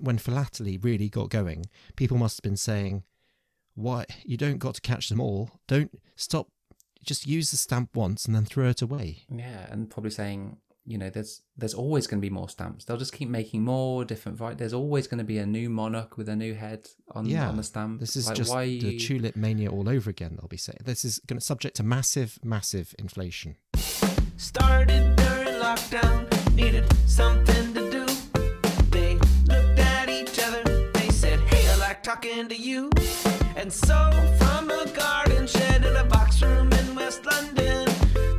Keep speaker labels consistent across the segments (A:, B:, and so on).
A: when philately really got going, people must have been saying, "Why you don't got to catch them all? Don't stop. Just use the stamp once and then throw it away."
B: Yeah, and probably saying, you know, there's there's always going to be more stamps. They'll just keep making more different. Right, there's always going to be a new monarch with a new head on
A: Yeah,
B: on the stamp.
A: This is
B: Like,
A: just
B: why
A: the
B: you-
A: tulip mania all over again. They'll be saying this is going to subject to massive, massive inflation.
C: Started during lockdown, needed something like talking to you. And so, from a garden shed in a box room in West London,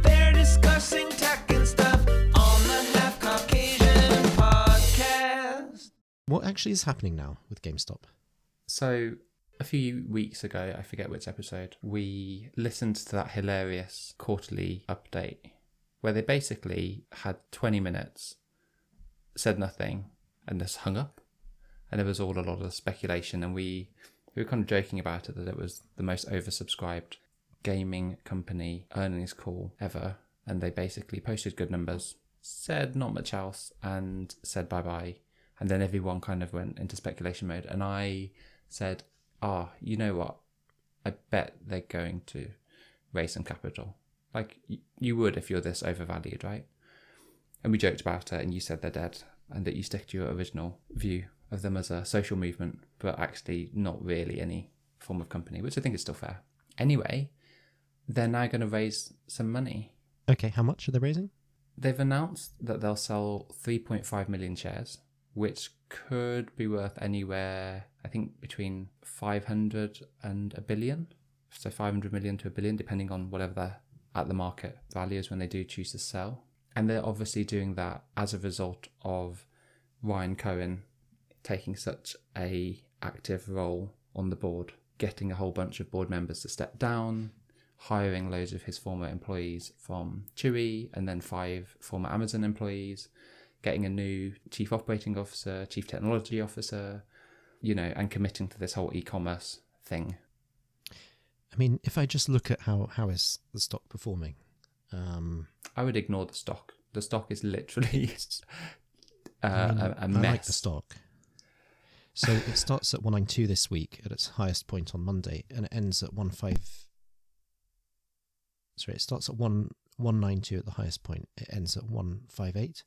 C: they're discussing tech and stuff on the Half Caucasian podcast.
A: What actually is happening now with GameStop?
B: So a few weeks ago, I forget which episode, we listened to that hilarious quarterly update where they basically had 20 minutes, said nothing, and just hung up. And there was all a lot of speculation, and we we were kind of joking about it that it was the most oversubscribed gaming company earnings call ever. And they basically posted good numbers, said not much else, and said bye bye. And then everyone kind of went into speculation mode. And I said, ah, you know what? I bet they're going to raise some capital. Like you would if you're this overvalued, right? And we joked about it, and you said they're dead, and that you stick to your original view of them as a social movement, but actually not really any form of company, which I think is still fair. Anyway, they're now going to raise some money.
A: Okay, how much are they raising?
B: They've announced that they'll sell 3.5 million shares, which could be worth anywhere, I think, between 500 and a billion. So 500 million to a billion, depending on whatever the at the market value is when they do choose to sell. And they're obviously doing that as a result of Ryan Cohen taking such a active role on the board, getting a whole bunch of board members to step down, hiring loads of his former employees from Chewy, and then five former Amazon employees, getting a new chief operating officer, chief technology officer, you know, and committing to this whole e-commerce thing.
A: I mean, if I just look at how how is the stock performing, um,
B: I would ignore the stock. The stock is literally uh,
A: I, mean,
B: a, a
A: I
B: mess.
A: like the stock. So it starts at 192 this week at its highest point on Monday, and it ends at 15. Sorry, it starts at 1 192 at the highest point. It ends at 158.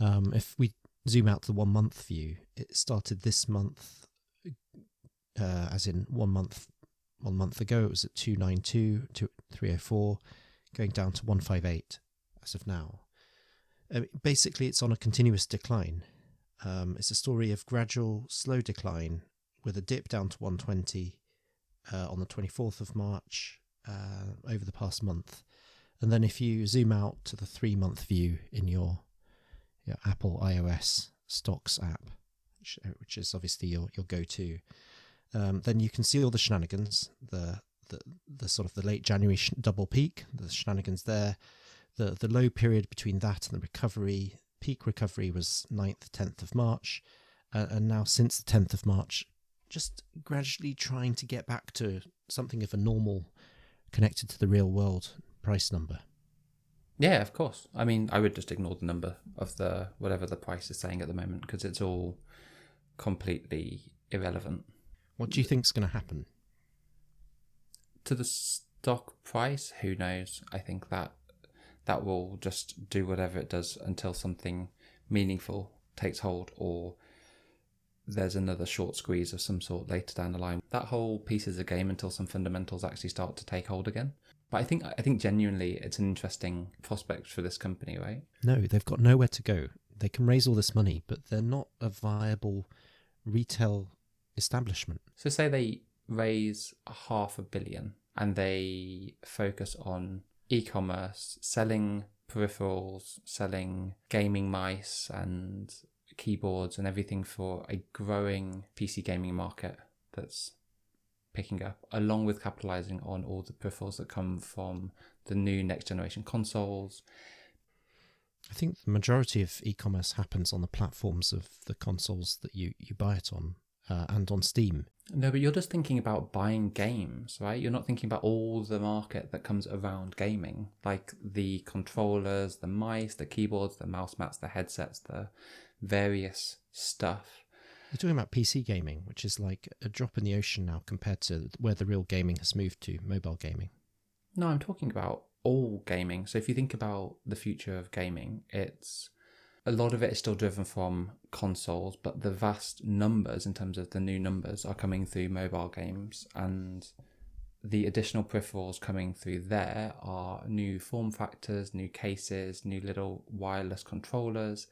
A: Um, if we zoom out to the one month view, it started this month, uh, as in one month. One month ago, it was at 292, to 304, going down to 158 as of now. Uh, basically, it's on a continuous decline. Um, it's a story of gradual, slow decline with a dip down to 120 uh, on the 24th of March uh, over the past month. And then if you zoom out to the three month view in your, your Apple iOS stocks app, which, uh, which is obviously your, your go to, um, then you can see all the shenanigans, the, the, the sort of the late January sh- double peak, the shenanigans there, the the low period between that and the recovery peak recovery was 9th 10th of march uh, and now since the 10th of march just gradually trying to get back to something of a normal connected to the real world price number
B: Yeah, of course. I mean, I would just ignore the number of the whatever the price is saying at the moment because it's all completely irrelevant
A: what do you think's going to happen
B: to the stock price. Who knows? I think that that will just do whatever it does until something meaningful takes hold or there's another short squeeze of some sort later down the line. That whole piece is a game until some fundamentals actually start to take hold again. But I think I think genuinely it's an interesting prospect for this company, right?
A: no they've got nowhere to go they can raise all this money but they're not a viable retail establishment
B: So say they raise half a billion and they focus on e-commerce, selling peripherals, selling gaming mice and keyboards and everything for a growing PC gaming market that's picking up, along with capitalizing on all the peripherals that come from the new next generation consoles.
A: I think the majority of e-commerce happens on the platforms of the consoles that you, you buy it on uh, and on Steam.
B: No, but you're just thinking about buying games, right? You're not thinking about all the market that comes around gaming, like the controllers, the mice, the keyboards, the mouse mats, the headsets, the various stuff.
A: You're talking about PC gaming, which is like a drop in the ocean now compared to where the real gaming has moved to, mobile gaming.
B: No, I'm talking about all gaming. So if you think about the future of gaming, it's a lot of it is still driven from consoles, but the vast numbers in terms of the new numbers are coming through mobile games and the additional peripherals coming through there are new form factors, new cases, new little wireless controllers,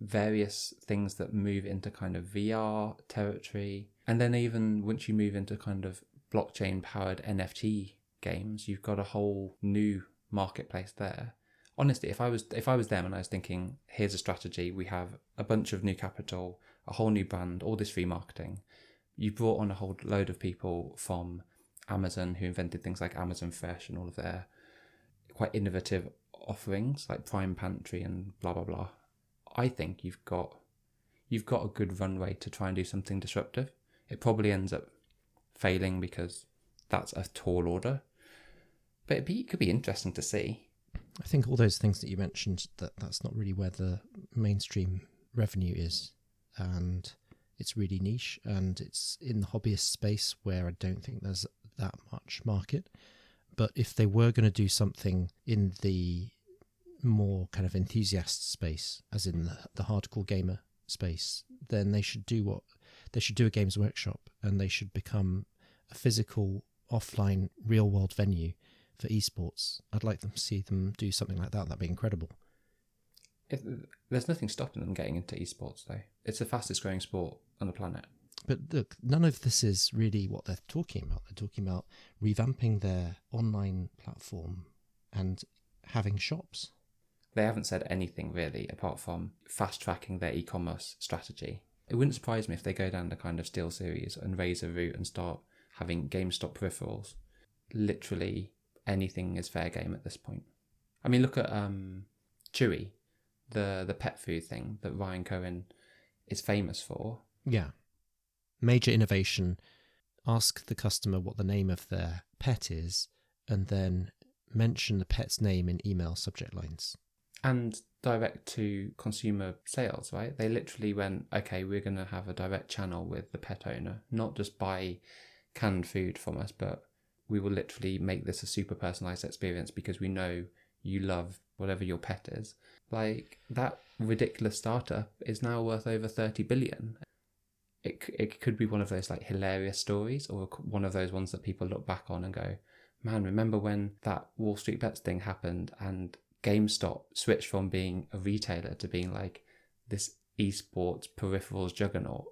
B: various things that move into kind of VR territory. And then even once you move into kind of blockchain powered NFT games, you've got a whole new marketplace there. Honestly, if I was if I was them and I was thinking, here's a strategy, we have a bunch of new capital, a whole new brand, all this free marketing. You brought on a whole load of people from Amazon who invented things like Amazon Fresh and all of their quite innovative offerings like Prime Pantry and blah blah blah. I think you've got you've got a good runway to try and do something disruptive. It probably ends up failing because that's a tall order, but it could be interesting to see.
A: I think all those things that you mentioned that that's not really where the mainstream revenue is, and it's really niche, and it's in the hobbyist space where I don't think there's that much market. But if they were going to do something in the more kind of enthusiast space, as in the, the hardcore gamer space, then they should do what they should do a games workshop, and they should become a physical, offline, real world venue for esports. I'd like them to see them do something like that. That'd be incredible.
B: If, there's nothing stopping them getting into esports though. It's the fastest growing sport on the planet.
A: But look, none of this is really what they're talking about. They're talking about revamping their online platform and having shops.
B: They haven't said anything really apart from fast tracking their e-commerce strategy. It wouldn't surprise me if they go down the kind of SteelSeries and Razer route and start having GameStop peripherals. Literally anything is fair game at this point. I mean, look at um, Chewy, the the pet food thing that Ryan Cohen is famous for.
A: Yeah. Major innovation. Ask the customer what the name of their pet is and then mention the pet's name in email subject lines.
B: and direct to consumer sales, right? They literally went, okay, we're going to have a direct channel with the pet owner, not just buy canned food from us, but we will literally make this a super personalized experience because we know you love whatever your pet is. Like that ridiculous startup is now worth over 30 billion. It, it could be one of those like hilarious stories or one of those ones that people look back on and go, man, remember when that Wall Street Bets thing happened and GameStop switched from being a retailer to being like this esports peripherals juggernaut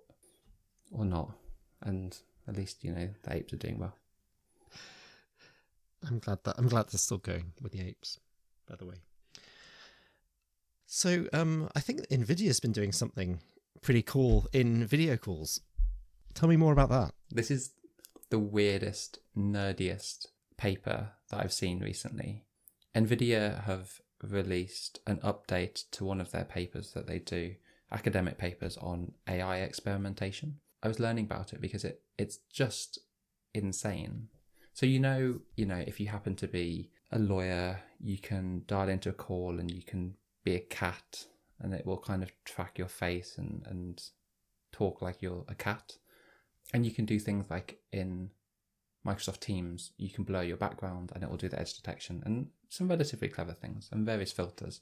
B: or not? And at least, you know, the apes are doing well.
A: I'm glad that I'm glad they're still going with the apes, by the way. So um, I think Nvidia's been doing something pretty cool in video calls. Tell me more about that.
B: This is the weirdest, nerdiest paper that I've seen recently. Nvidia have released an update to one of their papers that they do, academic papers on AI experimentation. I was learning about it because it it's just insane. So you know, you know, if you happen to be a lawyer, you can dial into a call and you can be a cat and it will kind of track your face and, and talk like you're a cat. And you can do things like in Microsoft Teams, you can blur your background and it will do the edge detection and some relatively clever things and various filters.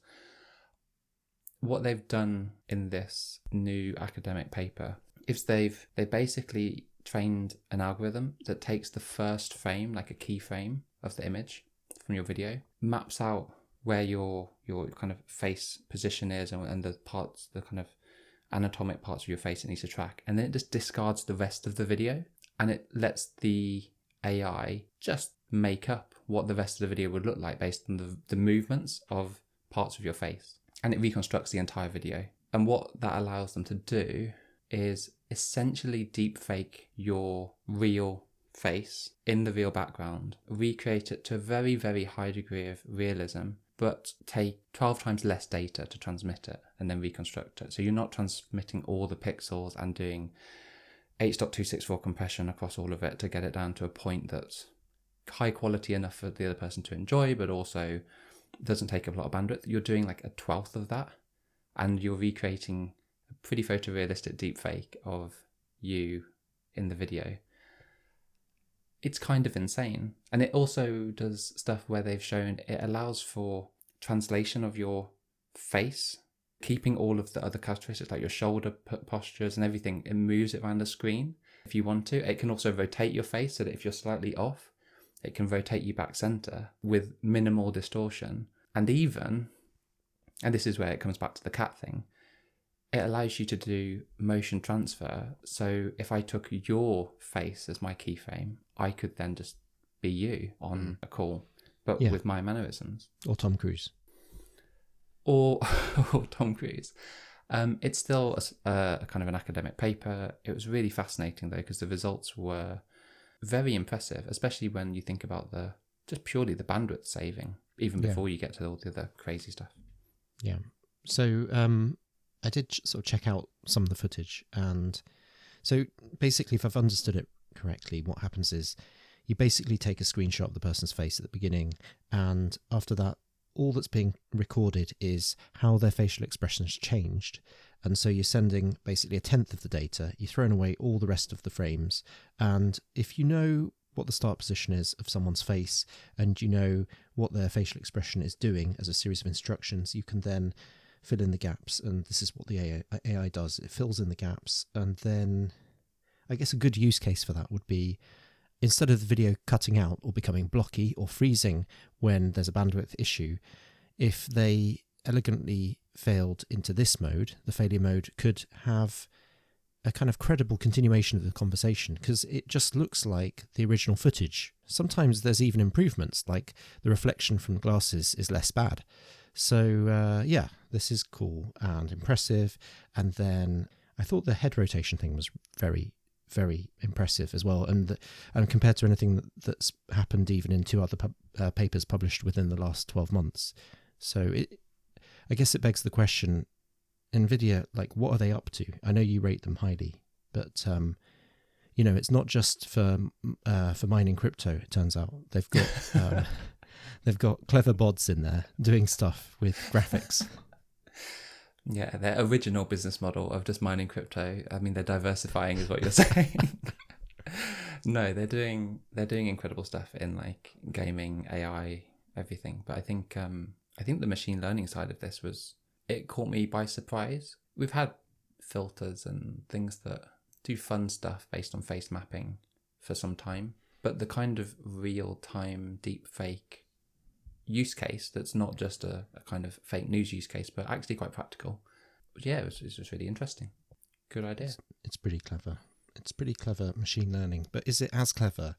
B: What they've done in this new academic paper is they've they basically trained an algorithm that takes the first frame, like a keyframe of the image from your video, maps out where your your kind of face position is and, and the parts, the kind of anatomic parts of your face it needs to track, and then it just discards the rest of the video and it lets the AI just make up what the rest of the video would look like based on the, the movements of parts of your face. And it reconstructs the entire video. And what that allows them to do is essentially deep fake your real face in the real background, recreate it to a very, very high degree of realism, but take 12 times less data to transmit it and then reconstruct it. So you're not transmitting all the pixels and doing H.264 compression across all of it to get it down to a point that's high quality enough for the other person to enjoy, but also doesn't take up a lot of bandwidth. You're doing like a twelfth of that, and you're recreating pretty photorealistic deep fake of you in the video. It's kind of insane. And it also does stuff where they've shown it allows for translation of your face, keeping all of the other characteristics like your shoulder postures and everything. It moves it around the screen if you want to. It can also rotate your face so that if you're slightly off, it can rotate you back center with minimal distortion. And even, and this is where it comes back to the cat thing, it allows you to do motion transfer. So if I took your face as my keyframe, I could then just be you on a call, but
A: Yeah.
B: with my mannerisms.
A: Or Tom Cruise.
B: Or, or Tom Cruise. Um, it's still a kind of an academic paper. It was really fascinating though, because the results were very impressive, especially when you think about the just purely the bandwidth saving, even
A: Yeah.
B: before you get to all the other crazy stuff.
A: Yeah. So um, I did sort of check out some of the footage, and so basically, if I've understood it correctly, what happens is you basically take a screenshot of the person's face at the beginning, and after that, all that's being recorded is how their facial expressions changed. And so you're sending basically a tenth of the data, you're throwing away all the rest of the frames. And if you know what the start position is of someone's face and you know what their facial expression is doing as a series of instructions, you can then fill in the gaps. And this is what the AI, AI does it fills in the gaps. And then I guess a good use case for that would be instead of the video cutting out or becoming blocky or freezing when there's a bandwidth issue, if they elegantly failed into this mode, the failure mode could have a kind of credible continuation of the conversation because it just looks like the original footage. Sometimes there's even improvements, like the reflection from glasses is less bad. So, uh, yeah, this is cool and impressive. And then I thought the head rotation thing was very, very impressive as well. And, the, and compared to anything that, that's happened even in two other pub, uh, papers published within the last 12 months. So, it, I guess it begs the question Nvidia, like, what are they up to? I know you rate them highly, but um, you know, it's not just for uh, for mining crypto. It turns out they've got um, they've got clever bots in there doing stuff with graphics.
B: Yeah, their original business model of just mining crypto. I mean, they're diversifying, is what you're saying. no, they're doing they're doing incredible stuff in like gaming, AI, everything. But I think um, I think the machine learning side of this was it caught me by surprise. We've had filters and things that do fun stuff based on face mapping for some time, but the kind of real time deep fake use case that's not just a, a kind of fake news use case, but actually quite practical. But yeah, it was, it was really interesting. Good idea.
A: It's pretty clever. It's pretty clever machine learning, but is it as clever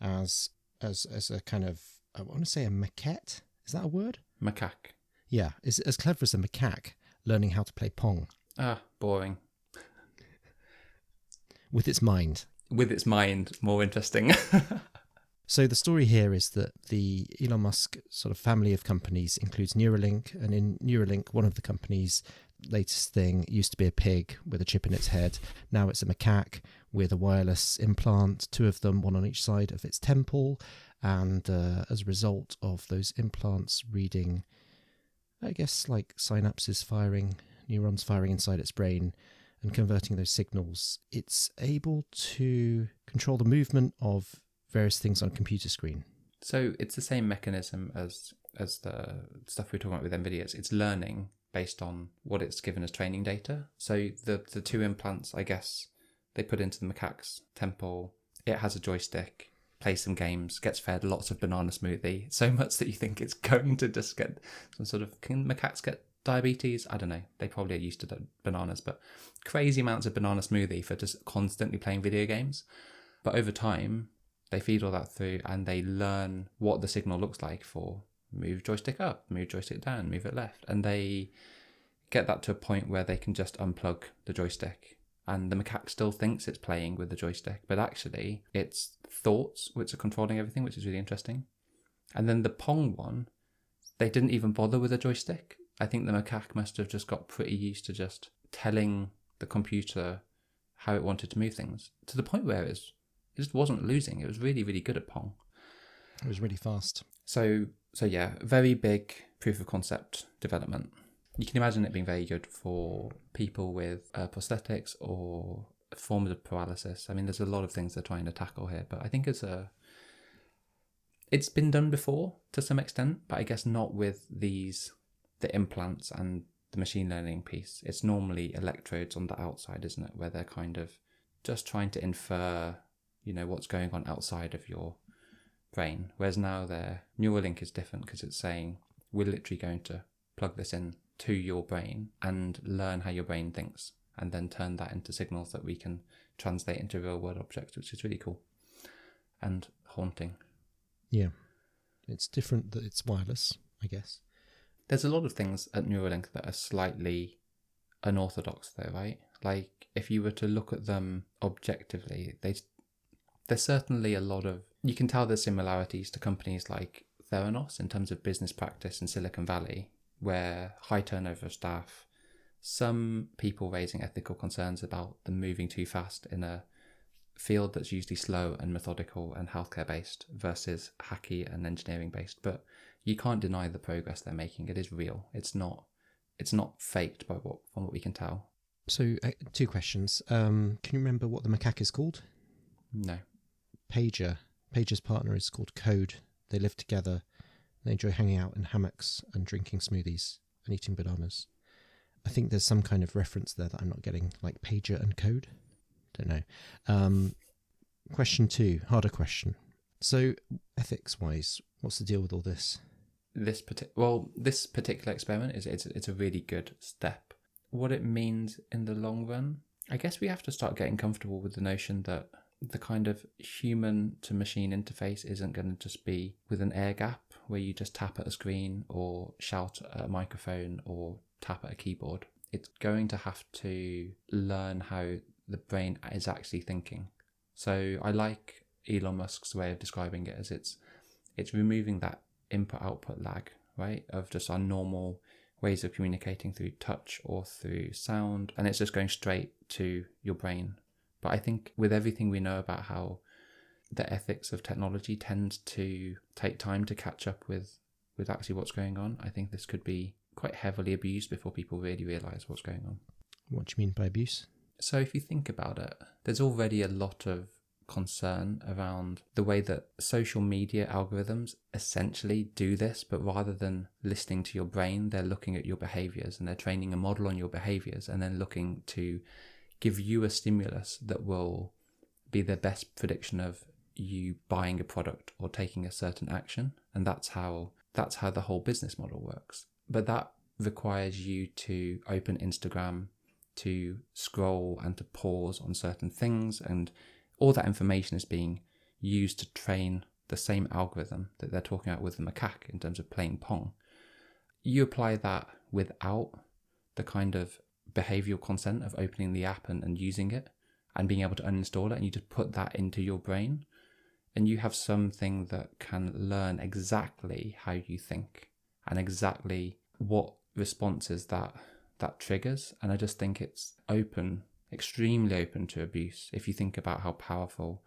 A: as as as a kind of I want to say a maquette? Is that a word?
B: Macaque.
A: Yeah, is it as clever as a macaque learning how to play pong
B: Ah, boring.
A: with its mind?
B: With its mind, more interesting.
A: So the story here is that the Elon Musk sort of family of companies includes Neuralink, and in Neuralink, one of the companies' latest thing used to be a pig with a chip in its head. Now it's a macaque with a wireless implant, two of them, one on each side of its temple, and uh, as a result of those implants reading, I guess like synapses firing, neurons firing inside its brain. And converting those signals, it's able to control the movement of various things on computer screen.
B: so it's the same mechanism as as the stuff we are talking about with NVIDIA. It's, it's learning based on what it's given as training data. So the the two implants, I guess, they put into the macaque's temple. It has a joystick, plays some games, gets fed lots of banana smoothie, so much that you think it's going to just get some sort of. Can macaques get diabetes? I don't know. They probably are used to bananas, but crazy amounts of banana smoothie for just constantly playing video games. But over time, they feed all that through and they learn what the signal looks like for move joystick up, move joystick down, move it left. And they get that to a point where they can just unplug the joystick. And the macaque still thinks it's playing with the joystick, but actually it's thoughts which are controlling everything, which is really interesting. And then the Pong one, they didn't even bother with a joystick. I think the macaque must have just got pretty used to just telling the computer how it wanted to move things to the point where it, was, it just wasn't losing. It was really, really good at Pong.
A: It was really fast.
B: So, so yeah, very big proof of concept development. You can imagine it being very good for people with uh, prosthetics or forms of paralysis. I mean, there's a lot of things they're trying to tackle here, but I think it's a it's been done before to some extent, but I guess not with these the implants and the machine learning piece. It's normally electrodes on the outside, isn't it, where they're kind of just trying to infer, you know, what's going on outside of your brain. Whereas now their Neuralink is different because it's saying we're literally going to plug this in to your brain and learn how your brain thinks and then turn that into signals that we can translate into real world objects, which is really cool and haunting.
A: Yeah. It's different that it's wireless, I guess.
B: There's a lot of things at Neuralink that are slightly unorthodox, though, right? Like if you were to look at them objectively, they there's certainly a lot of you can tell there's similarities to companies like Theranos in terms of business practice in Silicon Valley, where high turnover of staff, some people raising ethical concerns about them moving too fast in a field that's usually slow and methodical and healthcare based versus hacky and engineering based. But you can't deny the progress they're making. It is real. It's not. It's not faked by what from what we can tell.
A: So, uh, two questions. Um, can you remember what the macaque is called?
B: No.
A: Pager. Pager's partner is called Code. They live together. They enjoy hanging out in hammocks and drinking smoothies and eating bananas. I think there's some kind of reference there that I'm not getting, like Pager and Code. Don't know. Um, question two, harder question. So, ethics wise, what's the deal with all this?
B: this well this particular experiment is it's, it's a really good step what it means in the long run i guess we have to start getting comfortable with the notion that the kind of human to machine interface isn't going to just be with an air gap where you just tap at a screen or shout at a microphone or tap at a keyboard it's going to have to learn how the brain is actually thinking so i like elon musk's way of describing it as it's it's removing that input output lag, right? Of just our normal ways of communicating through touch or through sound. And it's just going straight to your brain. But I think with everything we know about how the ethics of technology tends to take time to catch up with, with actually what's going on, I think this could be quite heavily abused before people really realize what's going on.
A: What do you mean by abuse?
B: So if you think about it, there's already a lot of concern around the way that social media algorithms essentially do this, but rather than listening to your brain, they're looking at your behaviors and they're training a model on your behaviors and then looking to give you a stimulus that will be the best prediction of you buying a product or taking a certain action. And that's how that's how the whole business model works. But that requires you to open Instagram, to scroll and to pause on certain things and all that information is being used to train the same algorithm that they're talking about with the macaque in terms of playing Pong. You apply that without the kind of behavioral consent of opening the app and, and using it and being able to uninstall it, and you just put that into your brain, and you have something that can learn exactly how you think and exactly what responses that that triggers. And I just think it's open extremely open to abuse if you think about how powerful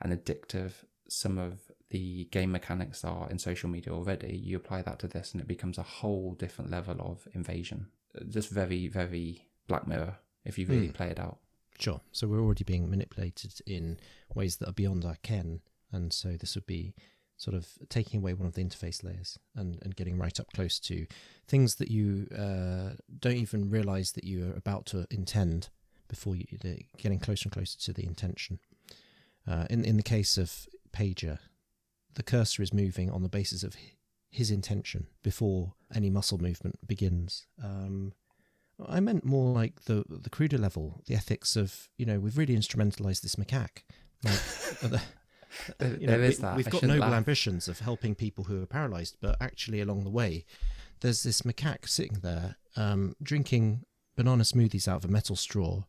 B: and addictive some of the game mechanics are in social media already. You apply that to this and it becomes a whole different level of invasion. Just very, very Black Mirror if you really
A: Hmm.
B: play it out.
A: Sure. So we're already being manipulated in ways that are beyond our ken, and so this would be sort of taking away one of the interface layers and, and getting right up close to things that you uh, don't even realize that you are about to intend before you getting closer and closer to the intention. Uh, in in the case of Pager, the cursor is moving on the basis of his intention before any muscle movement begins. Um, I meant more like the the cruder level, the ethics of you know we've really instrumentalized this macaque. Like,
B: There,
A: you know,
B: there is
A: we,
B: that.
A: We've
B: I
A: got noble
B: laugh.
A: ambitions of helping people who are paralyzed, but actually along the way, there's this macaque sitting there um, drinking banana smoothies out of a metal straw,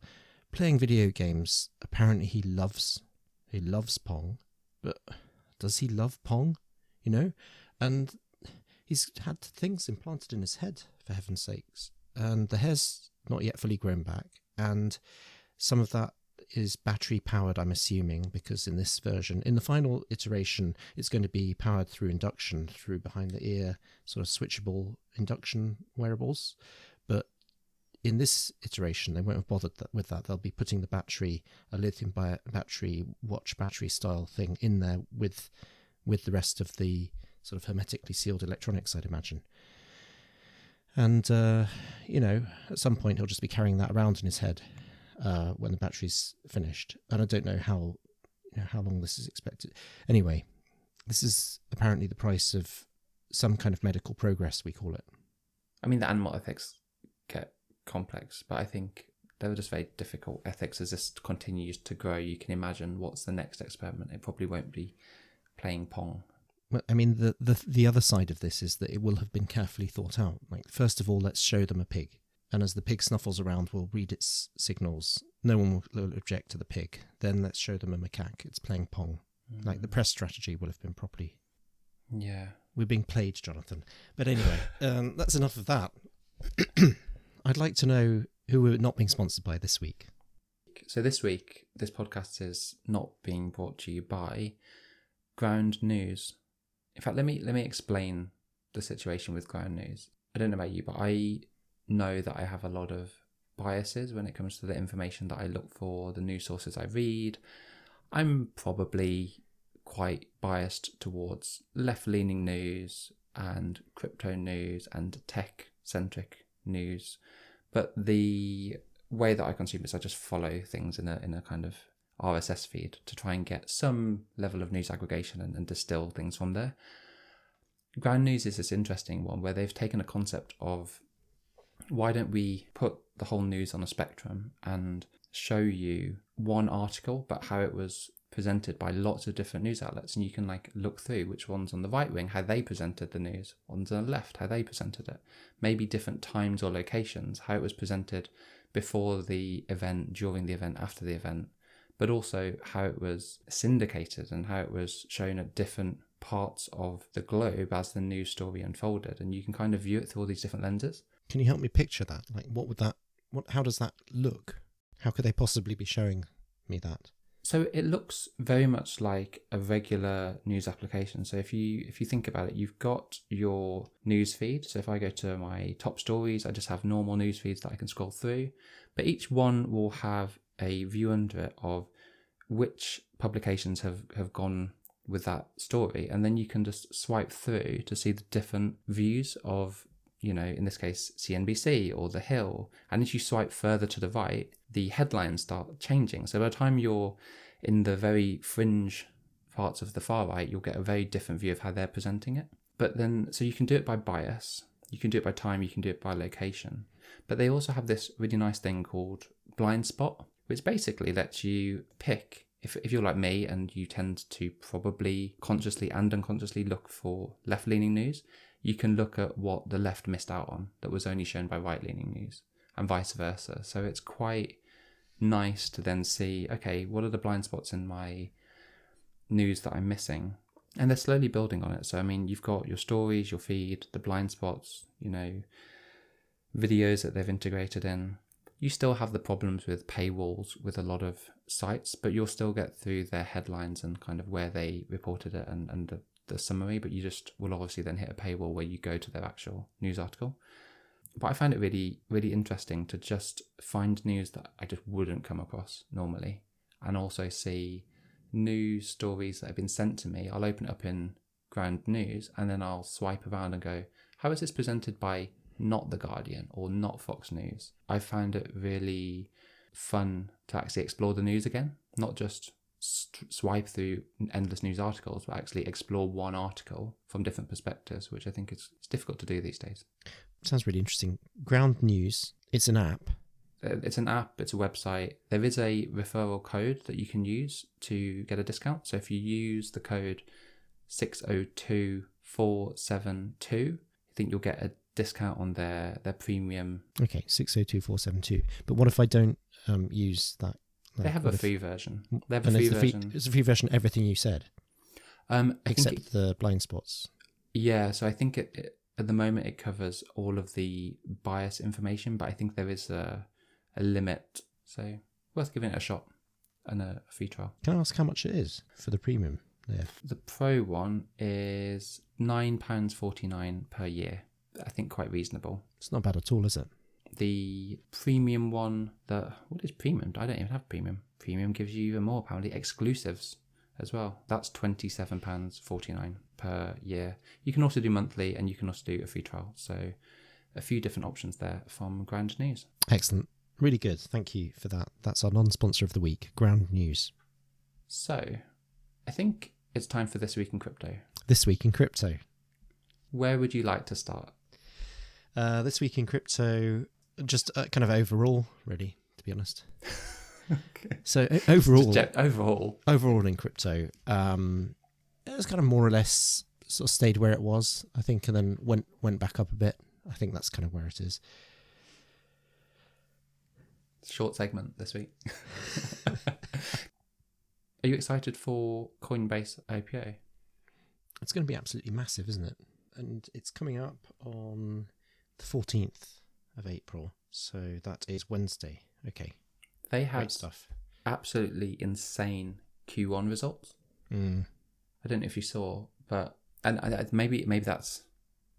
A: playing video games. Apparently, he loves he loves Pong, but does he love Pong? You know, and he's had things implanted in his head for heaven's sakes, and the hair's not yet fully grown back, and some of that is battery powered, I'm assuming, because in this version, in the final iteration, it's going to be powered through induction, through behind the ear, sort of switchable induction wearables. But in this iteration, they won't have bothered that, with that. They'll be putting the battery, a lithium battery, watch battery style thing in there with with the rest of the sort of hermetically sealed electronics, I'd imagine. And uh, you know, at some point he'll just be carrying that around in his head uh, when the battery's finished. And I don't know how you know, how long this is expected. Anyway, this is apparently the price of some kind of medical progress. We call it.
B: I mean, the animal ethics get complex, but I think they were just very difficult ethics as this continues to grow. You can imagine what's the next experiment. It probably won't be playing Pong.
A: Well, I mean, the, the the other side of this is that it will have been carefully thought out. Like, first of all, let's show them a pig, and as the pig snuffles around, we'll read its signals. No one will, object to the pig. Then let's show them a macaque. It's playing pong. Like the press strategy will have been properly.
B: Yeah.
A: We're being played, Jonathan. But anyway, um, that's enough of that. I'd like to know who we're not being sponsored by this week.
B: So this week, this podcast is not being brought to you by Ground News. In fact, let me let me explain the situation with Ground News. I don't know about you, but I know that I have a lot of biases when it comes to the information that I look for, the news sources I read. I'm probably quite biased towards left-leaning news and crypto news and tech-centric news, but the way that I consume is I just follow things in a in a kind of RSS feed to try and get some level of news aggregation and, and distill things from there. Ground News is this interesting one where they've taken a concept of why don't we put the whole news on a spectrum and show you one article, but how it was presented by lots of different news outlets, and you can like look through which ones on the right wing how they presented the news, ones on the left how they presented it, maybe different times or locations, how it was presented before the event, during the event, after the event, but also how it was syndicated and how it was shown at different parts of the globe as the news story unfolded, and you can kind of view it through all these different lenses.
A: Can you help me picture that? Like, what would that? What? How does that look? How could they possibly be showing me that?
B: So it looks very much like a regular news application. So if you if you think about it, you've got your news feed. So if I go to my top stories, I just have normal news feeds that I can scroll through. But each one will have a view under it of which publications have, have gone with that story. And then you can just swipe through to see the different views of, you know, in this case, CNBC or The Hill. And as you swipe further to the right, the headlines start changing. So by the time you're in the very fringe parts of the far right, you'll get a very different view of how they're presenting it. But then, so you can do it by bias, you can do it by time, you can do it by location. But they also have this really nice thing called blind spot, which basically lets you pick. If, if you're like me and you tend to probably consciously and unconsciously look for left leaning news, you can look at what the left missed out on that was only shown by right leaning news and vice versa. So it's quite nice to then see okay, what are the blind spots in my news that I'm missing? And they're slowly building on it. So, I mean, you've got your stories, your feed, the blind spots, you know, videos that they've integrated in. You still have the problems with paywalls with a lot of sites, but you'll still get through their headlines and kind of where they reported it and, and the, the summary. But you just will obviously then hit a paywall where you go to their actual news article. But I find it really, really interesting to just find news that I just wouldn't come across normally and also see news stories that have been sent to me. I'll open it up in Ground News and then I'll swipe around and go, how is this presented by not The Guardian or not Fox News? I found it really fun to actually explore the news again, not just st- swipe through endless news articles, but actually explore one article from different perspectives, which I think is it's difficult to do these days.
A: Sounds really interesting. Ground News. It's an app.
B: Uh, It's an app, it's a website. There is a referral code that you can use to get a discount. So if you use the code 602472, I think you'll get a discount on their, their premium.
A: Okay, six zero two four seven two. But what if I don't um, use that?
B: They have a
A: if-
B: free version. They have a free
A: free,
B: version.
A: it's a free version. Everything you said,
B: Um,
A: except
B: it,
A: the blind spots.
B: yeah. So I think it, it at the moment it covers all of the bias information, but I think there is a a limit. So worth giving it a shot and a, free trial.
A: Can I ask how much it is for the premium? There.
B: The pro one is nine pounds forty nine per year. I think quite reasonable.
A: It's not bad at all, is it?
B: The premium one, the what is premium? I don't even have premium. Premium gives you even more apparently exclusives as well. That's twenty seven pounds forty nine per year. You can also do monthly, and you can also do a free trial. So a few different options there from Ground News.
A: Excellent. Really good. Thank you for that. That's our non sponsor of the week, Ground News.
B: So I think it's time for this week in crypto.
A: This week in crypto.
B: Where would you like to start?
A: Uh, this week in crypto, just uh, kind of overall, really, to be honest.
B: okay.
A: So o- overall,
B: Just ge- overall,
A: overall in crypto, um, it was kind of more or less sort of stayed where it was, I think, and then went went back up a bit. I think that's kind of where it is.
B: short segment this week. Are you excited for Coinbase IPO?
A: It's going to be absolutely massive, isn't it? And it's coming up on the fourteenth of April, so that is Wednesday. Okay,
B: They
A: great
B: had
A: stuff.
B: absolutely insane Q1 results.
A: Mm.
B: I don't know if you saw, but and I- maybe maybe that's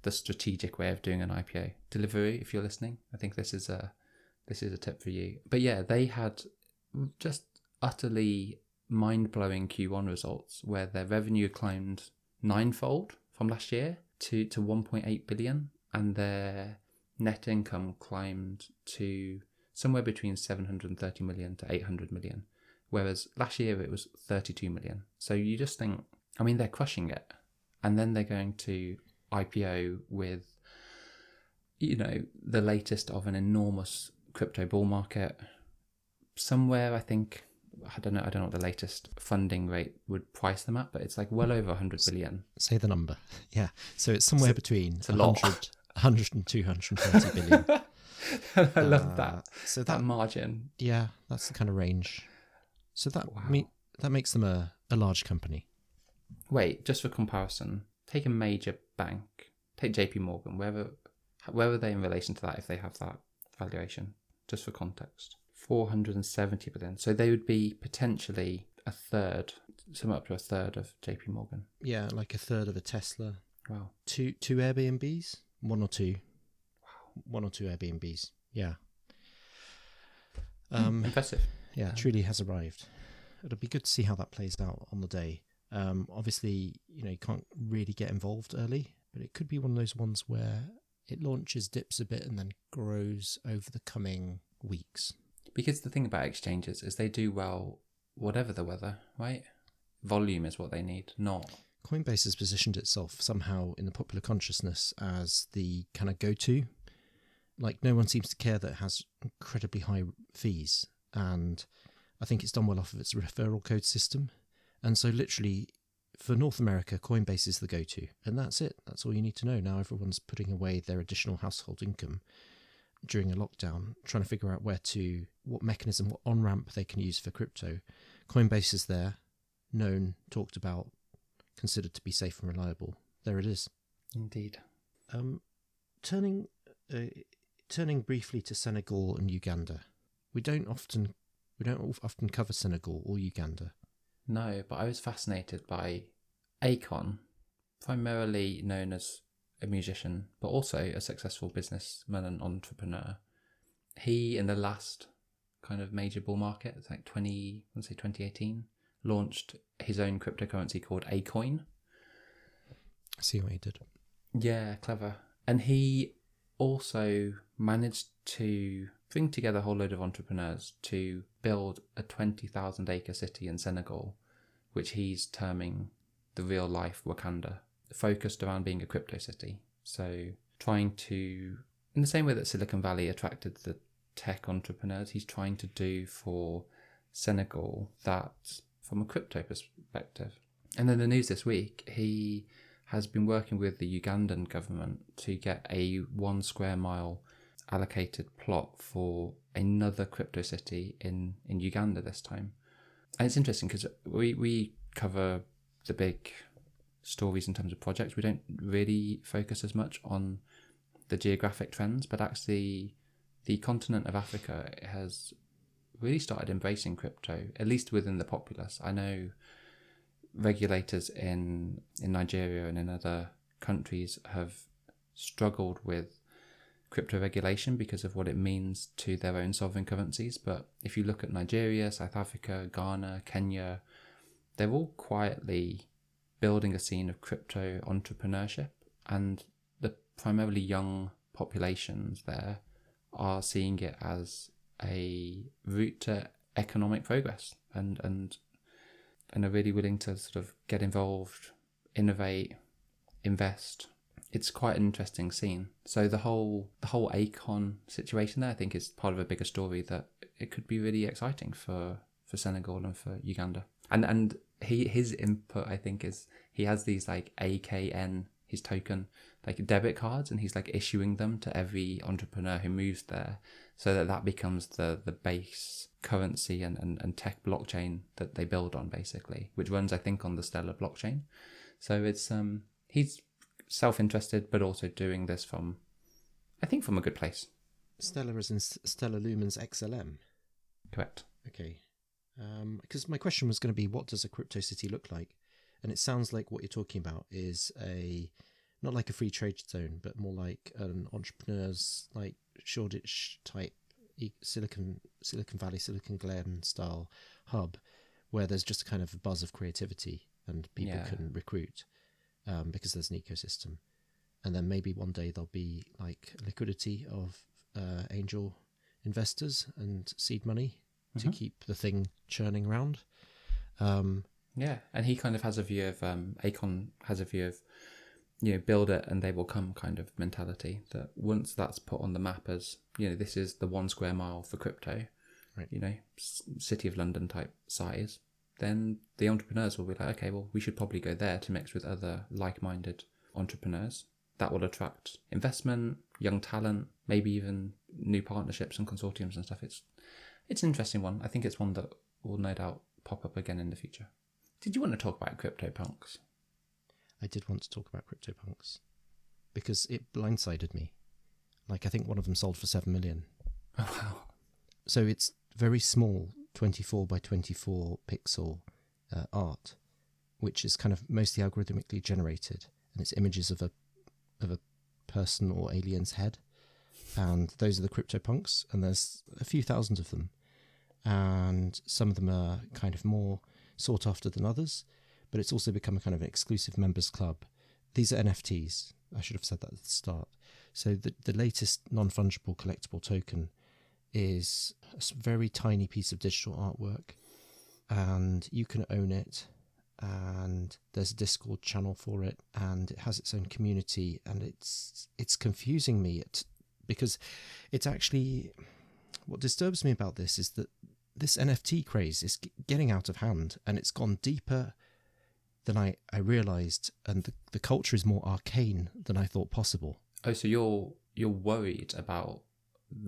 B: the strategic way of doing an IPO delivery. If you're listening, I think this is a this is a tip for you. But yeah, they had just utterly mind blowing Q1 results where their revenue climbed ninefold from last year to to 1.8 billion, and their net income climbed to somewhere between 730 million to 800 million whereas last year it was 32 million. So you just think, I mean, they're crushing it, and then they're going to IPO with, you know, the latest of an enormous crypto bull market. Somewhere, I think, I don't know, I don't know what the latest funding rate would price them at, but it's like well hmm. over 100 billion.
A: Say the number. Yeah. So it's somewhere
B: a-
A: between
B: it's a lot.
A: 100, 100 and 220 billion.
B: I love
A: Uh,
B: that
A: So
B: that
A: that,
B: margin.
A: yeah, that's the kind of range. So that
B: Wow.
A: me, that makes them a, a large company.
B: Wait, just for comparison, take a major bank, take JP Morgan, wherever where are they in relation to that if they have that valuation? Just for context. 470 billion. So they would be potentially a third, somewhere up to a third of JP Morgan.
A: Yeah, like a third of a Tesla.
B: Wow.
A: Two two Airbnbs, one or two. Wow. One or two Airbnbs. Yeah. Um,
B: Impressive.
A: yeah, it truly has arrived. It'll be good to see how that plays out on the day. Um, obviously, you know, you can't really get involved early, but it could be one of those ones where it launches, dips a bit, and then grows over the coming weeks.
B: Because the thing about exchanges is they do well whatever the weather, right? Volume is what they need, not
A: Coinbase has positioned itself somehow in the popular consciousness as the kind of go to. Like, no one seems to care that it has incredibly high fees. And I think it's done well off of its referral code system. And so, literally, for North America, Coinbase is the go to. And that's it. That's all you need to know. Now, everyone's putting away their additional household income during a lockdown, trying to figure out where to, what mechanism, what on ramp they can use for crypto. Coinbase is there, known, talked about, considered to be safe and reliable. There it is.
B: indeed.
A: Um, turning uh, turning briefly to Senegal and Uganda, we don't often we don't often cover Senegal or Uganda.
B: No, but I was fascinated by Akon, primarily known as a musician, but also a successful businessman and entrepreneur. He, in the last kind of major bull market, it's like 20, let's say 2018, launched his own cryptocurrency called Akoin.
A: I see what he did.
B: Yeah, clever. And he also managed to bring together a whole load of entrepreneurs to build a 20,000 acre city in Senegal, which he's terming the real life Wakanda, focused around being a crypto city. So, trying to, in the same way that Silicon Valley attracted the tech entrepreneurs, he's trying to do for Senegal that from a crypto perspective. And then the news this week, he has been working with the Ugandan government to get a one square mile allocated plot for another crypto city in, in Uganda this time. And it's interesting because we, we cover the big stories in terms of projects. We don't really focus as much on the geographic trends, but actually, the continent of Africa has really started embracing crypto, at least within the populace. I know regulators in in Nigeria and in other countries have struggled with crypto regulation because of what it means to their own sovereign currencies. But if you look at Nigeria, South Africa, Ghana, Kenya, they're all quietly building a scene of crypto entrepreneurship, and the primarily young populations there are seeing it as a route to economic progress and and and are really willing to sort of get involved, innovate, invest. It's quite an interesting scene. So the whole the whole Akon situation there, I think, is part of a bigger story that it could be really exciting for for Senegal and for Uganda. And and he his input, I think, is he has these like Akoin his token like debit cards and he's like issuing them to every entrepreneur who moves there so that that becomes the the base currency and, and, and tech blockchain that they build on basically which runs i think on the stellar blockchain so it's um he's self-interested but also doing this from i think from a good place
A: Stellar is in Stellar Lumens XLM.
B: correct
A: Okay. Um, Because my question was going to be, what does a crypto city look like? And it sounds like what you're talking about is a not like a free trade zone, but more like an entrepreneurs like Shoreditch type Silicon Silicon Valley, Silicon Glen style hub, where there's just a kind of a buzz of creativity and people
B: Yeah.
A: can recruit um, because there's an ecosystem. And then maybe one day there'll be like liquidity of uh, angel investors and seed money to
B: Mhm.
A: keep the thing churning around. Um,
B: Yeah, and he kind of has a view of um, Akon has a view of you know build it and they will come kind of mentality. That once that's put on the map as you know this is the one square mile for crypto,
A: Right.
B: You know, city of London type size. Then the entrepreneurs will be like, okay, well, we should probably go there to mix with other like-minded entrepreneurs. That will attract investment, young talent, maybe even new partnerships and consortiums and stuff. It's it's an interesting one. I think it's one that will no doubt pop up again in the future. Did you want to talk about CryptoPunks?
A: I did want to talk about CryptoPunks because it blindsided me. Like I think one of them sold for seven million.
B: Oh wow!
A: So it's very small, twenty-four by twenty-four pixel uh, art, which is kind of mostly algorithmically generated, and it's images of a of a person or alien's head, and those are the CryptoPunks, and there's a few thousand of them, and some of them are kind of more sought after than others, but it's also become a kind of an exclusive members club. These are NFTs. I should have said that at the start. So the the latest non fungible collectible token is a very tiny piece of digital artwork, and you can own it. And there's a Discord channel for it, and it has its own community, and it's it's confusing me it, because it's actually what disturbs me about this is that this NFT craze is getting out of hand, and it's gone deeper than I, I realized, and the, the culture is more arcane than I thought possible.
B: Oh, so you're you're worried about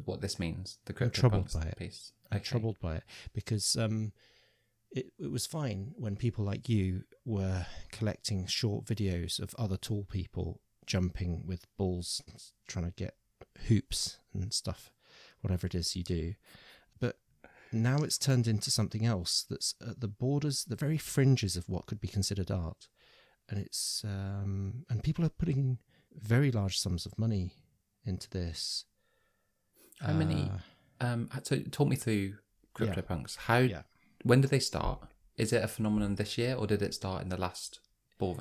B: what this means? The
A: I'm troubled by it.
B: piece.
A: I'm
B: Okay.
A: troubled by it because um, it it was fine when people like you were collecting short videos of other tall people jumping with balls, trying to get hoops and stuff, whatever it is you do. Now it's turned into something else that's at the borders, the very fringes of what could be considered art, and it's um, and people are putting very large sums of money into this.
B: How many?
A: Uh,
B: Um, so talk me through
A: Yeah.
B: CryptoPunks. How?
A: Yeah.
B: When did they start? Is it a phenomenon this year, or did it start in the last?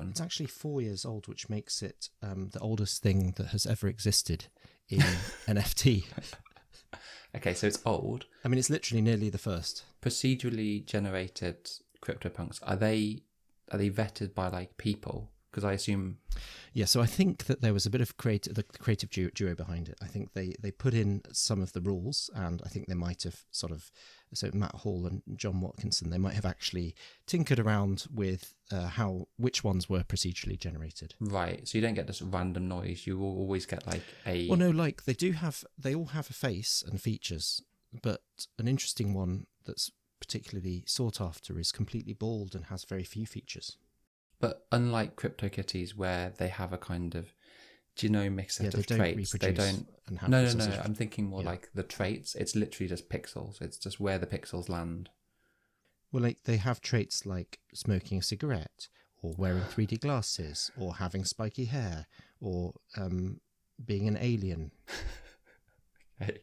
A: It's actually four years old, which makes it um, the oldest thing that has ever existed in NFT.
B: Okay, so it's old.
A: I mean, it's literally nearly the first.
B: Procedurally generated CryptoPunks are they are they vetted by like people? Because I assume
A: Yeah, so I think that there was a bit of creative, the creative duo, duo behind it. I think they, they put in some of the rules, and I think they might have sort of so Matt Hall and John Watkinson they might have actually tinkered around with uh, how which ones were procedurally generated.
B: right. So you don't get this random noise. You will always get like a.
A: Well, no, like they do have, they all have a face and features, but an interesting one that's particularly sought after is completely bald and has very few features.
B: But unlike CryptoKitties, where they have a kind of genomic set
A: yeah,
B: of traits, they don't. No, no, no. I'm thinking more
A: yeah.
B: like the traits. It's literally just pixels. It's just where the pixels land.
A: Well, like they have traits like smoking a cigarette, or wearing 3D glasses, or having spiky hair, or um, being an alien.
B: Right.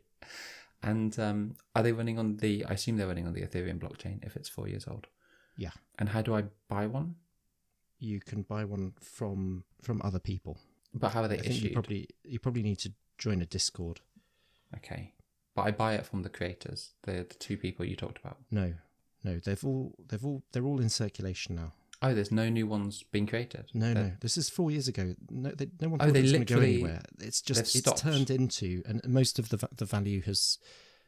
B: And um, are they running on the? I assume they're running on the Ethereum blockchain if it's four years old.
A: Yeah.
B: And how do I buy one?
A: You can buy one from from other people.
B: But how are they
A: I
B: issued?
A: you probably you probably need to join a Discord.
B: Okay. But I buy it from the creators, the, the two people you talked about.
A: No, no, they've all they've all they're all in circulation now.
B: Oh, there's no new ones being created.
A: No,
B: They're-
A: no, this is four years ago. No, they, no one
B: Oh, they
A: it was going to go anywhere. It's just it's
B: stopped.
A: turned into, and most of the the value has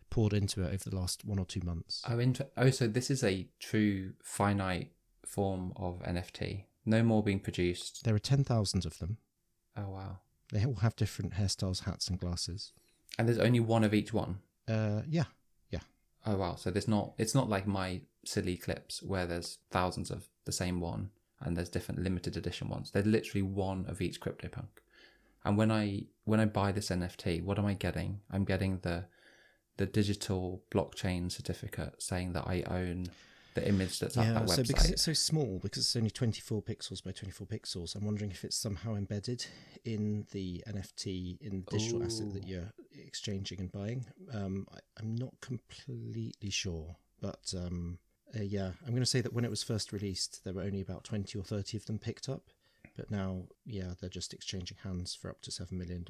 A: poured into it over the last one or two months.
B: Oh, inter- oh, so this is a true finite form of NFT. No more being produced.
A: There are ten thousand of them.
B: Oh wow!
A: They all have different hairstyles, hats, and glasses.
B: And there's only one of each one.
A: Uh, yeah, yeah.
B: Oh wow! So there's not. It's not like my silly clips where there's thousands of the same one and there's different limited edition ones. There's literally one of each CryptoPunk. And when I when I buy this NFT, what am I getting? I'm getting the the digital blockchain certificate saying that I own the image that's at
A: yeah,
B: that
A: so
B: website.
A: because it's so small, because it's only 24 pixels by 24 pixels, I'm wondering if it's somehow embedded in the NFT, in the digital asset that you're exchanging and buying. Um, I, I'm not completely sure, but um, uh, yeah, I'm going to say that when it was first released, there were only about 20 or 30 of them picked up. But now, yeah, they're just exchanging hands for up to $7 million.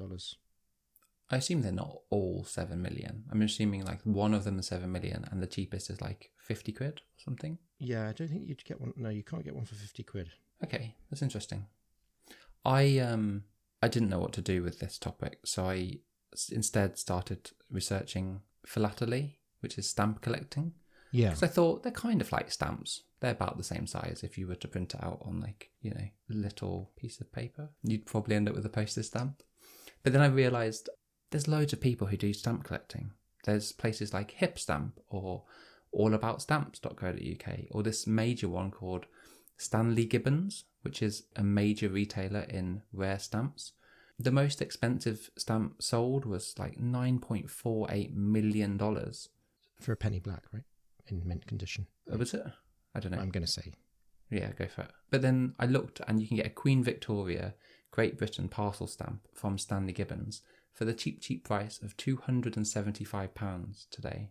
B: I assume they're not all seven million. I'm assuming like one of them is seven million, and the cheapest is like fifty quid or something.
A: Yeah, I don't think you'd get one. No, you can't get one for 50 quid.
B: Okay, that's interesting. I um I didn't know what to do with this topic, so I instead started researching philately, which is stamp collecting.
A: Yeah.
B: Because I thought they're kind of like stamps. They're about the same size. If you were to print it out on like you know a little piece of paper, you'd probably end up with a postage stamp. But then I realised there's loads of people who do stamp collecting. There's places like Hipstamp or allaboutStamps.co.uk or this major one called Stanley Gibbons, which is a major retailer in rare stamps. The most expensive stamp sold was like $9.48 million.
A: For a penny black, right? In mint condition.
B: Uh, was it? I don't know.
A: I'm going to say.
B: Yeah, go for it. But then I looked and you can get a Queen Victoria Great Britain parcel stamp from Stanley Gibbons for the cheap, cheap price of £275 today.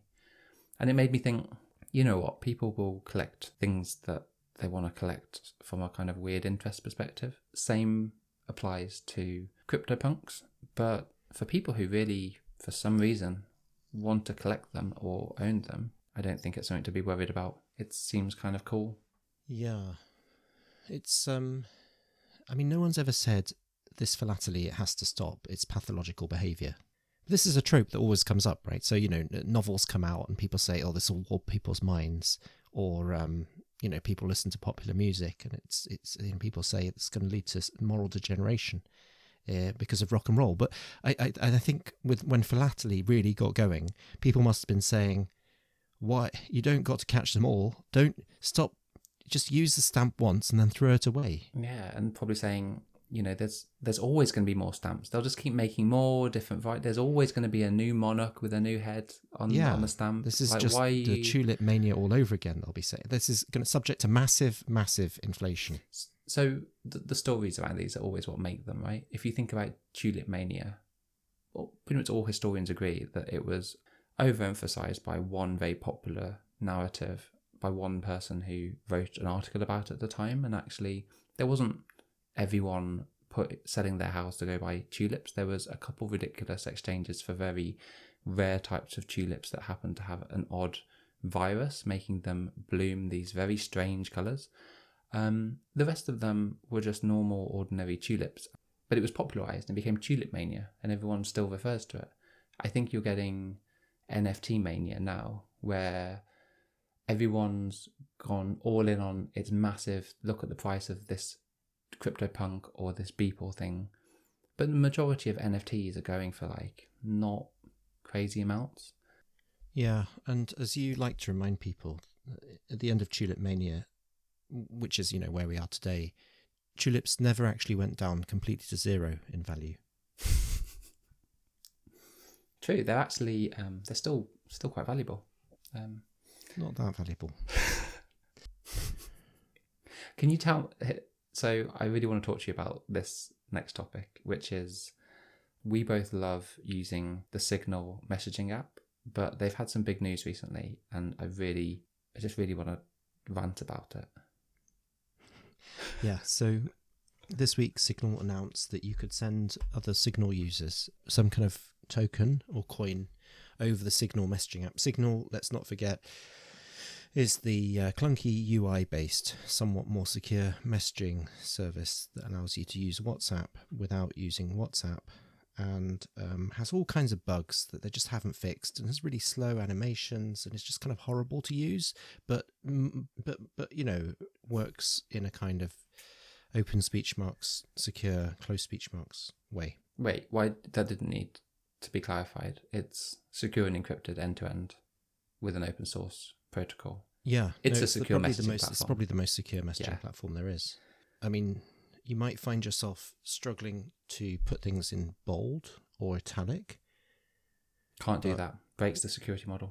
B: And it made me think, you know what? People will collect things that they want to collect from a kind of weird interest perspective. Same applies to CryptoPunks, but for people who really, for some reason, want to collect them or own them, I don't think it's something to be worried about. It seems kind of cool.
A: Yeah. It's um I mean no one's ever said this philately it has to stop. It's pathological behavior. This is a trope that always comes up, right? So, you know, novels come out and people say, "Oh, this will warp people's minds," or um, you know, people listen to popular music and it's it's you know, people say it's going to lead to moral degeneration uh, because of rock and roll. But I I, I think with when philately really got going, people must have been saying, "Why you don't got to catch them all? Don't stop just use the stamp once and then throw it away.
B: Yeah, and probably saying, you know, there's there's always going to be more stamps. They'll just keep making more different. Right, there's always going to be a new monarch with a new head on
A: Yeah,
B: on the stamp.
A: This is
B: Like,
A: just
B: why
A: the tulip mania all over again. They'll be saying this is going to subject to massive, massive inflation.
B: So the, the stories around these are always what make them right. If you think about tulip mania, well, pretty much all historians agree that it was overemphasized by one very popular narrative by one person who wrote an article about it at the time, and actually there wasn't everyone put selling their house to go buy tulips. There was a couple ridiculous exchanges for very rare types of tulips that happened to have an odd virus, making them bloom these very strange colours. Um, the rest of them were just normal, ordinary tulips, but it was popularized and became tulip mania, and everyone still refers to it. I think you're getting NFT mania now, where everyone's gone all in on its massive look at the price of this CryptoPunk or this Beeple thing. But the majority of NFTs are going for like not crazy amounts.
A: Yeah, and as you like to remind people, at the end of Tulip Mania, which is you know where we are today, tulips never actually went down completely to zero in value.
B: True, they're actually um, they're still still quite valuable. Um,
A: Not that valuable.
B: Can you tell? So I really want to talk to you about this next topic, which is we both love using the Signal messaging app, but they've had some big news recently, and I really, I just really want to rant about it.
A: Yeah, so this week Signal announced that you could send other Signal users some kind of token or coin over the Signal messaging app. Signal, let's not forget, is the uh, clunky UI based, somewhat more secure messaging service that allows you to use WhatsApp without using WhatsApp and um, has all kinds of bugs that they just haven't fixed and has really slow animations and it's just kind of horrible to use but but but you know works in a kind of open speech marks secure closed speech marks way
B: Wait, why that didn't need to be clarified? It's secure and encrypted end to end with an open source protocol.
A: yeah
B: It's a secure
A: probably the
B: messaging
A: most, it's probably the most secure messaging
B: Yeah.
A: platform there is i mean you might find yourself struggling to put things in bold or italic
B: Can't do that. Breaks the security model.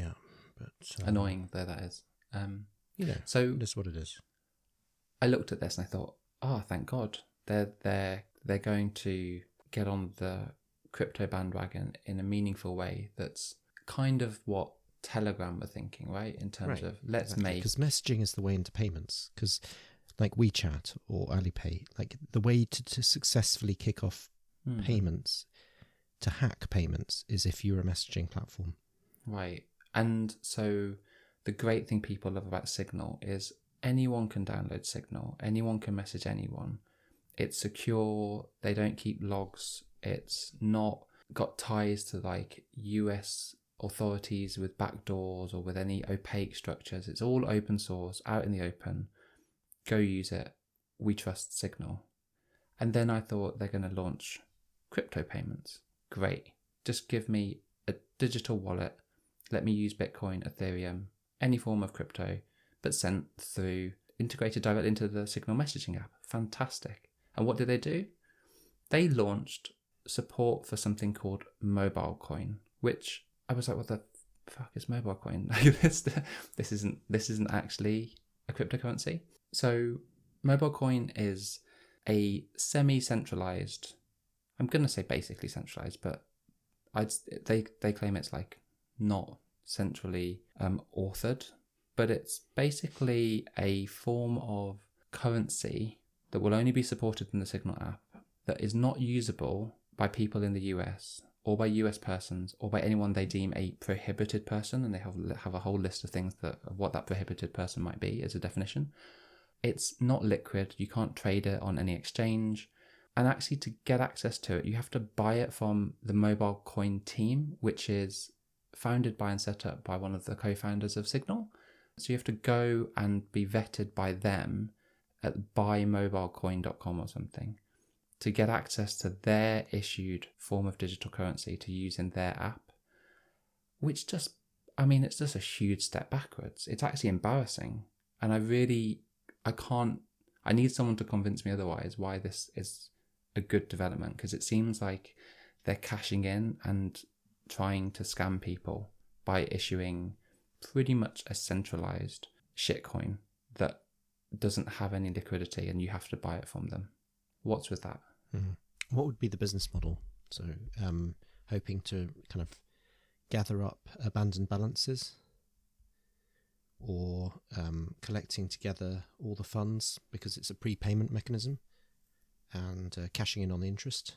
A: yeah but um,
B: Annoying though that is. Um,
A: you know
B: so
A: is what it is
B: I looked at this and I thought, oh, thank God, they're they're they're going to get on the crypto bandwagon in a meaningful way. That's kind of what Telegram were thinking, right? In terms
A: Right,
B: of let's make
A: because messaging is the way into payments because like WeChat or Alipay like the way to, to successfully kick off
B: Hmm,
A: payments to hack payments is if you're a messaging platform
B: right. And so the great thing people love about Signal is anyone can download Signal, anyone can message anyone. It's secure. They don't keep logs. It's not got ties to like US authorities with backdoors or with any opaque structures. It's all open source, out in the open. Go use it. We trust Signal. And then I thought they're going to launch crypto payments. Great. Just give me a digital wallet. Let me use Bitcoin, Ethereum, any form of crypto, but sent through, integrated directly into the Signal messaging app. Fantastic. And what did they do? They launched support for something called Mobile Coin, which I was like, what the fuck is Mobile Coin? Like this, this isn't this isn't actually a cryptocurrency. So Mobile Coin is a semi-centralized. I'm gonna say basically centralized, but I'd they they claim it's like not centrally um, authored, but it's basically a form of currency that will only be supported in the Signal app that is not usable by people in the US or by US persons or by anyone they deem a prohibited person, and they have have a whole list of things that of what that prohibited person might be as a definition. It's not liquid. You can't trade it on any exchange. And actually, to get access to it, you have to buy it from the Mobile Coin team, which is founded by and set up by one of the co founders of Signal. So you have to go and be vetted by them at buymobilecoin.com or something to get access to their issued form of digital currency to use in their app, which just, I mean, it's just a huge step backwards. It's actually embarrassing. And I really, I can't, I need someone to convince me otherwise why this is a good development because it seems like they're cashing in and trying to scam people by issuing pretty much a centralized shitcoin that doesn't have any liquidity and you have to buy it from them. What's with that?
A: Mhm. What would be the business model? So, um, hoping to kind of gather up abandoned balances, or um, collecting together all the funds because it's a prepayment mechanism, and uh, cashing in on the interest,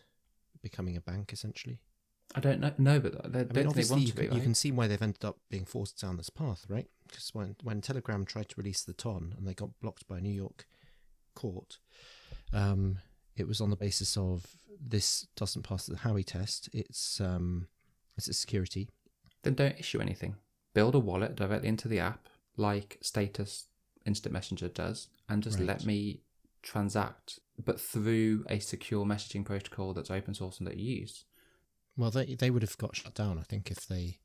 A: becoming a bank essentially.
B: I don't know. No, but they
A: I
B: don't
A: mean, obviously,
B: want
A: you
B: to
A: can,
B: be, right?
A: you can see why they've ended up being forced down this path, right? Because when when Telegram tried to release the TON and they got blocked by a New York court, um, it was on the basis of this doesn't pass the Howey test. It's um, it's a security.
B: Then don't issue anything. Build a wallet directly into the app, like Status Instant Messenger does, and just
A: Right.
B: let me transact, but through a secure messaging protocol that's open source and that you use.
A: Well, they they would have got shut down, I think, if they.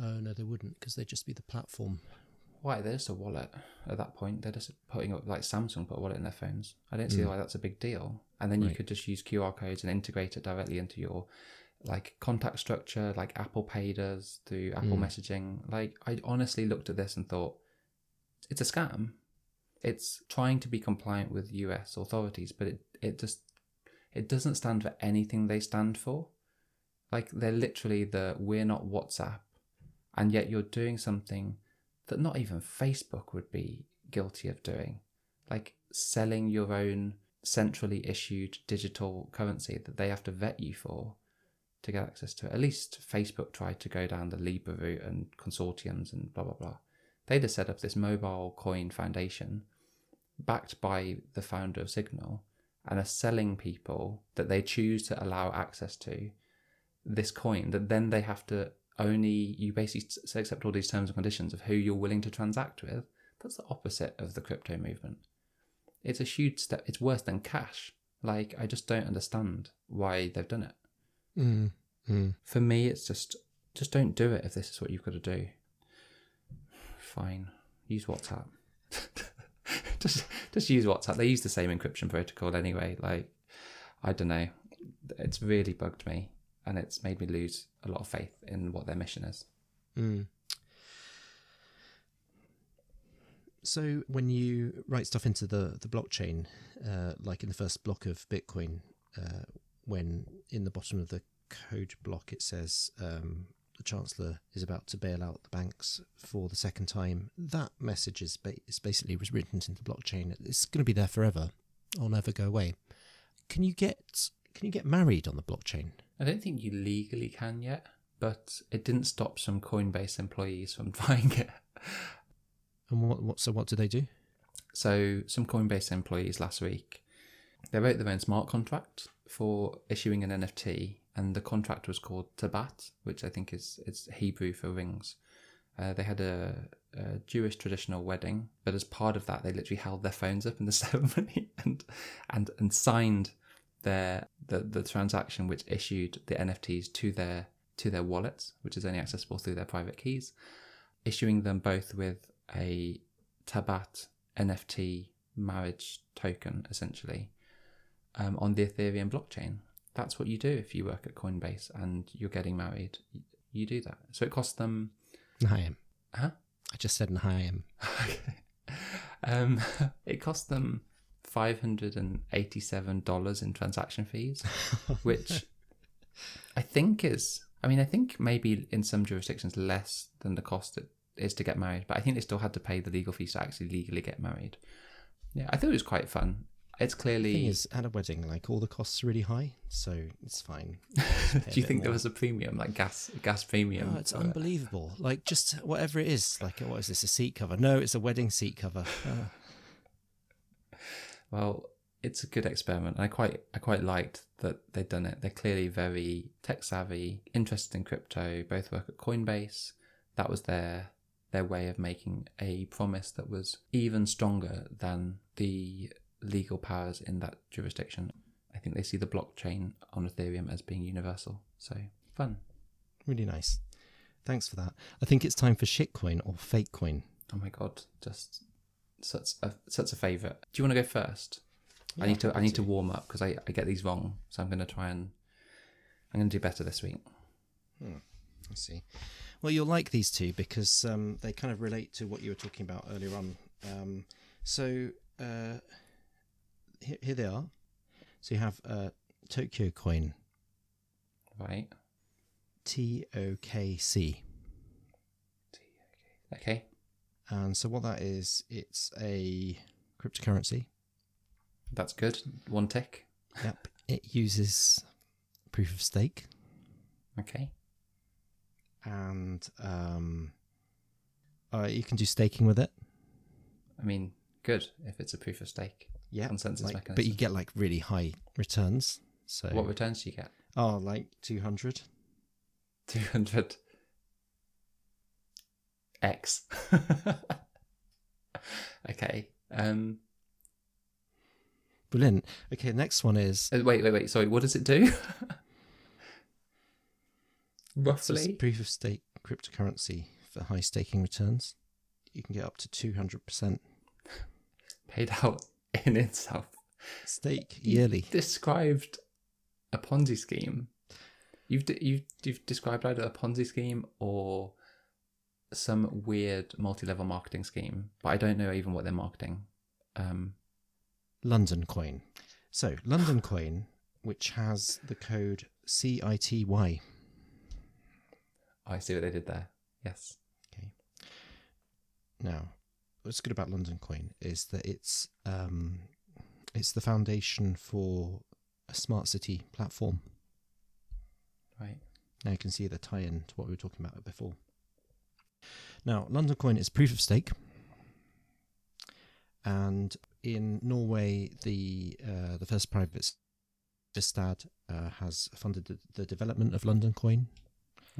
A: Oh no, they wouldn't, because they'd just be the platform.
B: Why? They're just a wallet at that point. They're just putting up like Samsung put a wallet in their phones. I don't see
A: Mm.
B: why that's a big deal. And then you could just use QR codes and integrate it directly into your like contact structure, like Apple Pay does through Apple
A: Mm.
B: Messaging. Like I honestly looked at this and thought, it's a scam. It's trying to be compliant with US authorities, but it, it just It doesn't stand for anything they stand for. Like they're literally the we're not WhatsApp, and yet you're doing something that not even Facebook would be guilty of doing, like selling your own centrally issued digital currency that they have to vet you for to get access to it. At least Facebook tried to go down the Libra route and consortiums and blah blah blah. They just set up this mobile coin foundation backed by the founder of Signal and are selling people that they choose to allow access to this coin that then they have to only you basically accept all these terms and conditions of who you're willing to transact with. That's the opposite of the crypto movement. It's a huge step it's worse than cash. Like i just don't understand why they've done it.
A: Mm, mm.
B: for me it's just just don't do it if this is what you've got to do. Fine. Use whatsapp. Just just use whatsapp. They use the same encryption protocol anyway like i don't know. It's really bugged me and it's made me lose a lot of faith in what their mission is
A: Mm. So when you write stuff into the the blockchain, uh, like in the first block of Bitcoin, uh, when in the bottom of the code block it says um, the chancellor is about to bail out the banks for the second time, that message is, ba- is basically was written into the blockchain. It's going to be there forever. I'll never go away. Can you get can you get married on the blockchain?
B: I don't think you legally can yet but it didn't stop some coinbase employees from trying it
A: And what, what so what do they do?
B: So some Coinbase employees last week, they wrote their own smart contract for issuing an NFT, and the contract was called Tabaat, which I think is is Hebrew for rings. Uh, they had a, a Jewish traditional wedding, but as part of that, they literally held their phones up in the ceremony and and and signed their the the transaction which issued the NFTs to their to their wallets, which is only accessible through their private keys, issuing them both with a Tabaat NFT marriage token, essentially, um, on the Ethereum blockchain. That's what you do if you work at Coinbase and you're getting married. You do that. So it costs them,
A: Nahayim.
B: huh?
A: I just said Nahayim.
B: um, it cost them five hundred and eighty-seven dollars in transaction fees, which I think is. I mean, I think maybe in some jurisdictions less than the cost it is to get married, but I think they still had to pay the legal fees to actually legally get married. Yeah, I thought it was quite fun. It's
A: The
B: clearly.
A: thing is, at a wedding, like all the costs are really high, so it's fine.
B: do you think there was a premium, like gas gas premium?
A: Oh, it's
B: for it?
A: unbelievable. Like just whatever it is. Like what is this? A seat cover? No, it's a wedding seat cover. Oh,
B: Well, it's a good experiment. And I quite I quite liked that they'd done it. They're clearly very tech savvy, interested in crypto. Both work at Coinbase. That was their their way of making a promise that was even stronger than the legal powers in that jurisdiction. I think they see the blockchain on Ethereum as being universal. So fun.
A: really nice. Thanks for that. I think it's time for shitcoin or fakecoin.
B: Oh my god, just such a such a favorite. Do you want to go first? I need to I need to warm up because I, I get these wrong. So I'm going to try and I'm going to do better this week.
A: I see. Well, you'll like these two because um, they kind of relate to what you were talking about earlier on. Um, so uh, here, here they are. So you have uh, Tokyo Coin,
B: Right.
A: T O K C.
B: Okay.
A: And so what that is, it's a cryptocurrency.
B: That's good. One tick.
A: Yep. It uses proof of stake
B: Okay.
A: and um, uh, you can do staking with it.
B: I mean, good if it's a proof of stake.
A: Yeah.
B: Consensus
A: like,
B: mechanism.
A: But you get like really high returns. So
B: What returns do you get?
A: oh, like two hundred.
B: 200 X. okay. Um
A: Brilliant. Okay, next one is
B: uh, wait, wait, wait. Sorry, what does it do?
A: so
B: Roughly.
A: proof of stake cryptocurrency for high staking returns. You can get up to two hundred percent
B: paid out in itself.
A: stake yearly.
B: described a Ponzi scheme. You've de- you've you've described either a Ponzi scheme or some weird multi-level marketing scheme, but I don't know even what they're marketing. Um,
A: London coin. So London coin which has the code CITY.
B: I see what they did there. Yes. Okay.
A: Now, what's good about London Coin is that it's um, it's the foundation for a smart city platform.
B: Right.
A: Now you can see the tie-in to what we were talking about before. Now, London Coin is proof of stake, and in Norway, the uh, the first private Vistad uh, has funded the, the development of London Coin,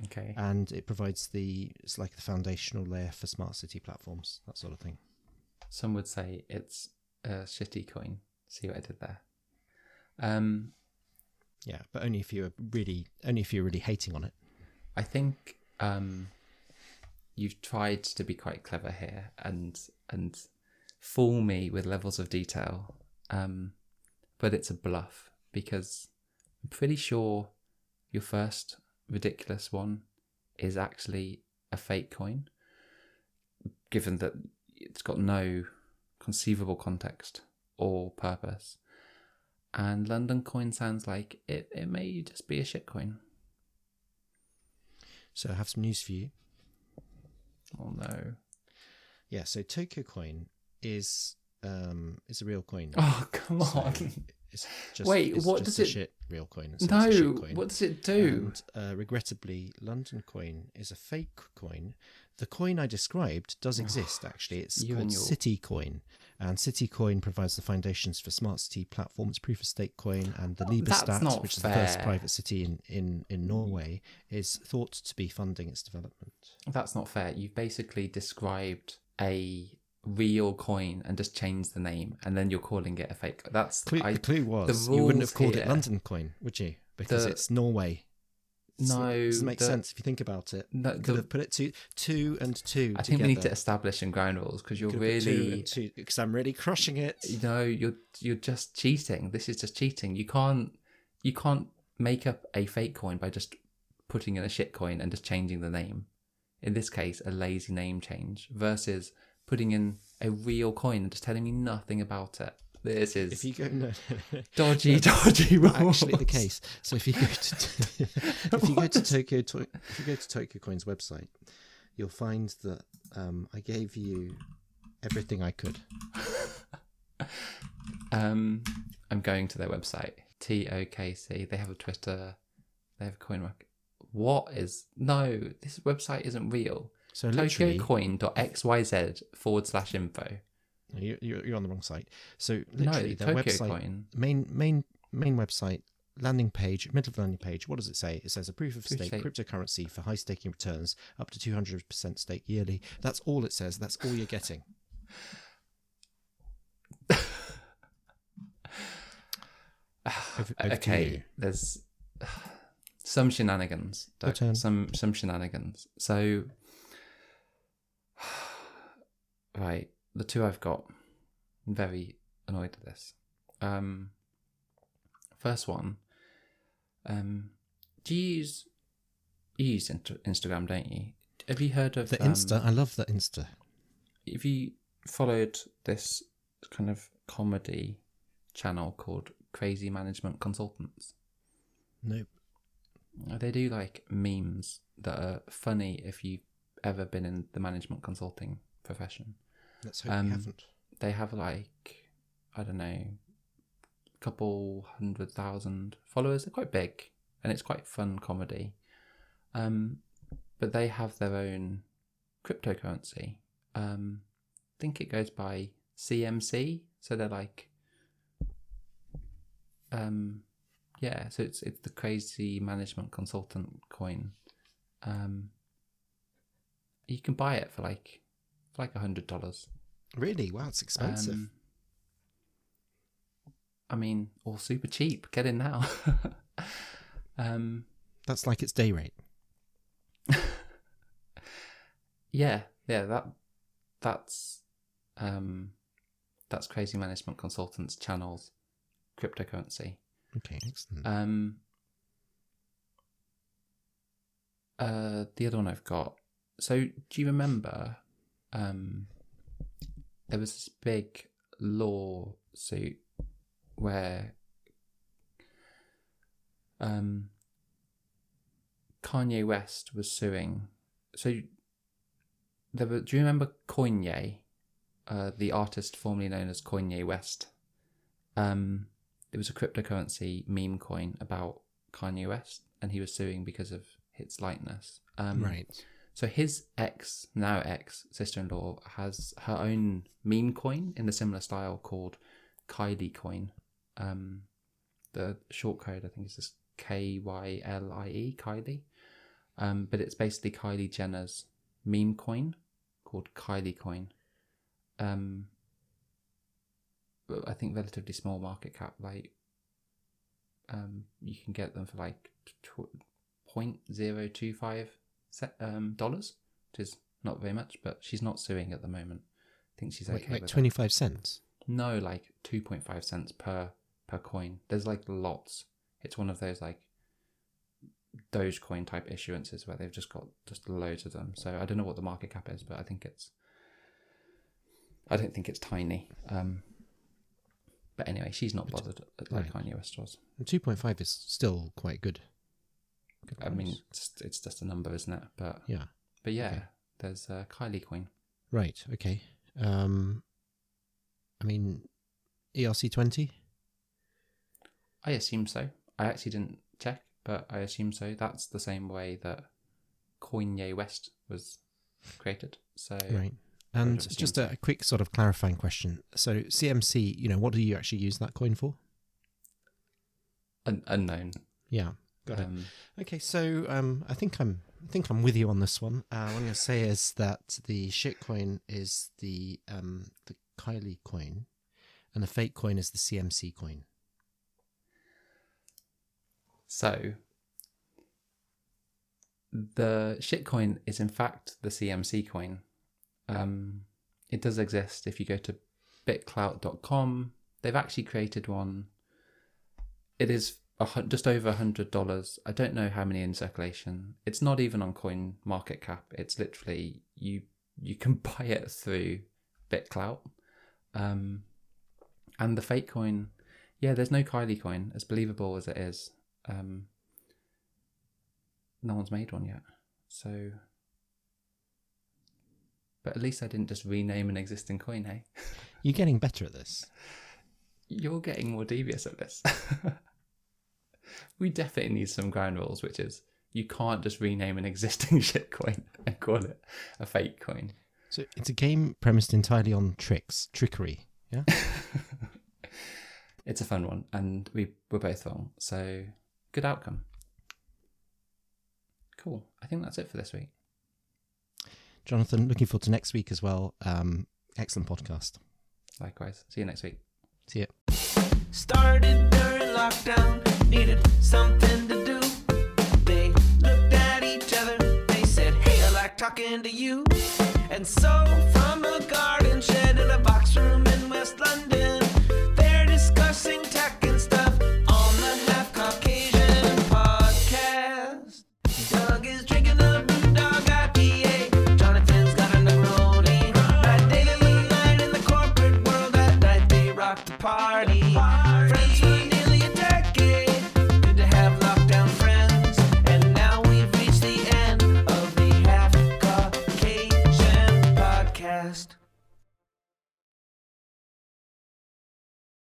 B: Okay.
A: and it provides the it's like the foundational layer for smart city platforms, that sort of thing.
B: Some would say it's a shitty coin. See what I did there? Um,
A: Yeah, but only if you're really only if you're really hating on it.
B: I think um, you've tried to be quite clever here and and fool me with levels of detail, um, but it's a bluff because I'm pretty sure your first ridiculous one is actually a fake coin, given that it's got no conceivable context or purpose. And London coin sounds like it, it may just be a shit coin.
A: So I have some news for you.
B: Oh no.
A: Yeah, so Tokyo Coin is um is a real coin.
B: Oh come
A: So
B: on.
A: It's just,
B: Wait,
A: it's
B: what
A: just
B: does it-
A: shit real coin. so it's a shit
B: no,
A: coin.
B: what does it do?
A: And, uh, regrettably, London Coin is a fake coin. The coin I described does exist, actually. It's
B: You
A: called
B: your-
A: City Coin. And City Coin provides the foundations for smart city platforms, proof of stake coin, and the
B: Liberstad,
A: which is the first private city in, in, in Norway, is thought to be funding its development.
B: That's not fair. You've basically described a real coin and just change the name, and then you're calling it a fake. That's
A: Clue,
B: I,
A: the clue was
B: the
A: you wouldn't have called
B: here-
A: it London Coin, would you? Because
B: The-
A: it's Norway. It's
B: No,
A: doesn't make
B: the-
A: sense if you think about it.
B: No,
A: Could
B: the-
A: have put it two, two and two.
B: I think we need to establish some ground rules because you're
A: Could have put two
B: really,
A: because I'm really crushing it.
B: you know, you're you're just cheating. This is just cheating. You can't you can't make up a fake coin by just putting in a shit coin and just changing the name. In this case, a lazy name change versus putting in a real coin and just telling me nothing about it. This is
A: If you go no,
B: dodgy, dodgy rules.
A: actually the case. So if you go to if you go to Tokyo to, if you go to Tokyo Coin's website, you'll find that um, I gave you everything I could.
B: Um, I'm going to their website. TOKC. They have a Twitter. They have a coin market. What is no? This website isn't real.
A: So literally,
B: TokyoCoin.xyz forward slash info.
A: you, you're, you're on the wrong site. So
B: No,
A: literally, their
B: Tokyo
A: website
B: Coin.
A: main main main website landing page middle of the landing page what does it say it says a proof of stake
B: stake.
A: cryptocurrency for high staking returns up to 200% stake yearly that's all it says that's all you're getting Over- over
B: okay, there's some shenanigans. Some some shenanigans. So, right, the two I've got. I'm very annoyed at this. Um, first one. Um, do you use you use Insta- Instagram, don't you? Have you heard of
A: the
B: um,
A: insta i love the insta
B: Have you followed this kind of comedy channel called Crazy Management Consultants?
A: nope
B: They do like memes that are funny if you've ever been in the management consulting profession.
A: let's hope
B: Um,
A: you haven't
B: They have like, I don't know, a couple hundred thousand followers. They're quite big and it's quite fun comedy. Um, but they have their own cryptocurrency. Um, I think it goes by CMC. So they're like, um, yeah. So it's it's the crazy management consultant coin. Um, you can buy it for like for like a hundred dollars.
A: really wow it's expensive
B: Um, I mean, or super cheap. Get in now. um,
A: that's like its day rate
B: yeah, yeah. That that's um, that's crazy management consultants channels cryptocurrency.
A: okay excellent
B: Um, uh, the other one I've got. So, do you remember? Um, there was this big lawsuit where um, Kanye West was suing. So, there were, do you remember Kanye, uh, the artist formerly known as Kanye West? Um, it was a cryptocurrency meme coin about Kanye West, and he was suing because of its likeness. Um,
A: right.
B: So his ex, now ex sister-in-law, has her own meme coin in the similar style called Kylie Coin. Um, the short code I think is just K Y L I E Kylie, um, but it's basically Kylie Jenner's meme coin called Kylie Coin. Um, I think relatively small market cap. Like, um, you can get them for like point zero two five um, dollars, which is not very much. But she's not suing at the moment. I think she's okay
A: Like, like 25 cents.
B: No, like two point five cents per per coin. There's like lots. It's one of those like Dogecoin type issuances where they've just got just loads of them. So I don't know what the market cap is, but I think it's. I don't think it's tiny. Um, but anyway, she's not bothered like
A: right.
B: Kanye West was.
A: 2.5 is still quite good. Good
B: I mean, it's, it's just a number, isn't it? But
A: yeah.
B: but yeah,
A: Okay.
B: there's uh, Kylie coin.
A: Right. Okay. Um, I mean, E ERC20.
B: I assume so. I actually didn't check, but I assume so. That's the same way that Kanye West was created. So
A: Right. And just a, a quick sort of clarifying question. So CMC, you know, what do you actually use that coin for?
B: un- unknown.
A: Yeah. Got it.
B: Um,
A: Okay, so um, I think I'm I think I'm with you on this one. Uh, what I'm going to say is that the shit coin is the um, the Kylie coin, and the fake coin is the CMC coin.
B: So the shitcoin is in fact the CMC coin. Um, it does exist if you go to bitclout.com. They've actually created one. It is just over a hundred dollars. I don't know how many in circulation. It's not even on Coin Market Cap. It's literally you you can buy it through BitClout. Um, and the fake coin, yeah, there's no Kylie coin, as believable as it is. Um, no one's made one yet. So, but at least I didn't just rename an existing coin, hey?
A: You're getting better at this.
B: You're getting more devious at this. we definitely need some ground rules, which is you can't just rename an existing shit coin and call it a fake coin.
A: So it's a game premised entirely on tricks, trickery. Yeah.
B: It's a fun one, and we were both wrong. So, good outcome. Cool. I think that's it for this week.
A: Jonathan, looking forward to next week as well. Um, excellent podcast.
B: Likewise. See you next week.
A: See ya.
C: Started during lockdown, needed something to do. They looked at each other, they said, Hey, I like talking to you. And so, from a garden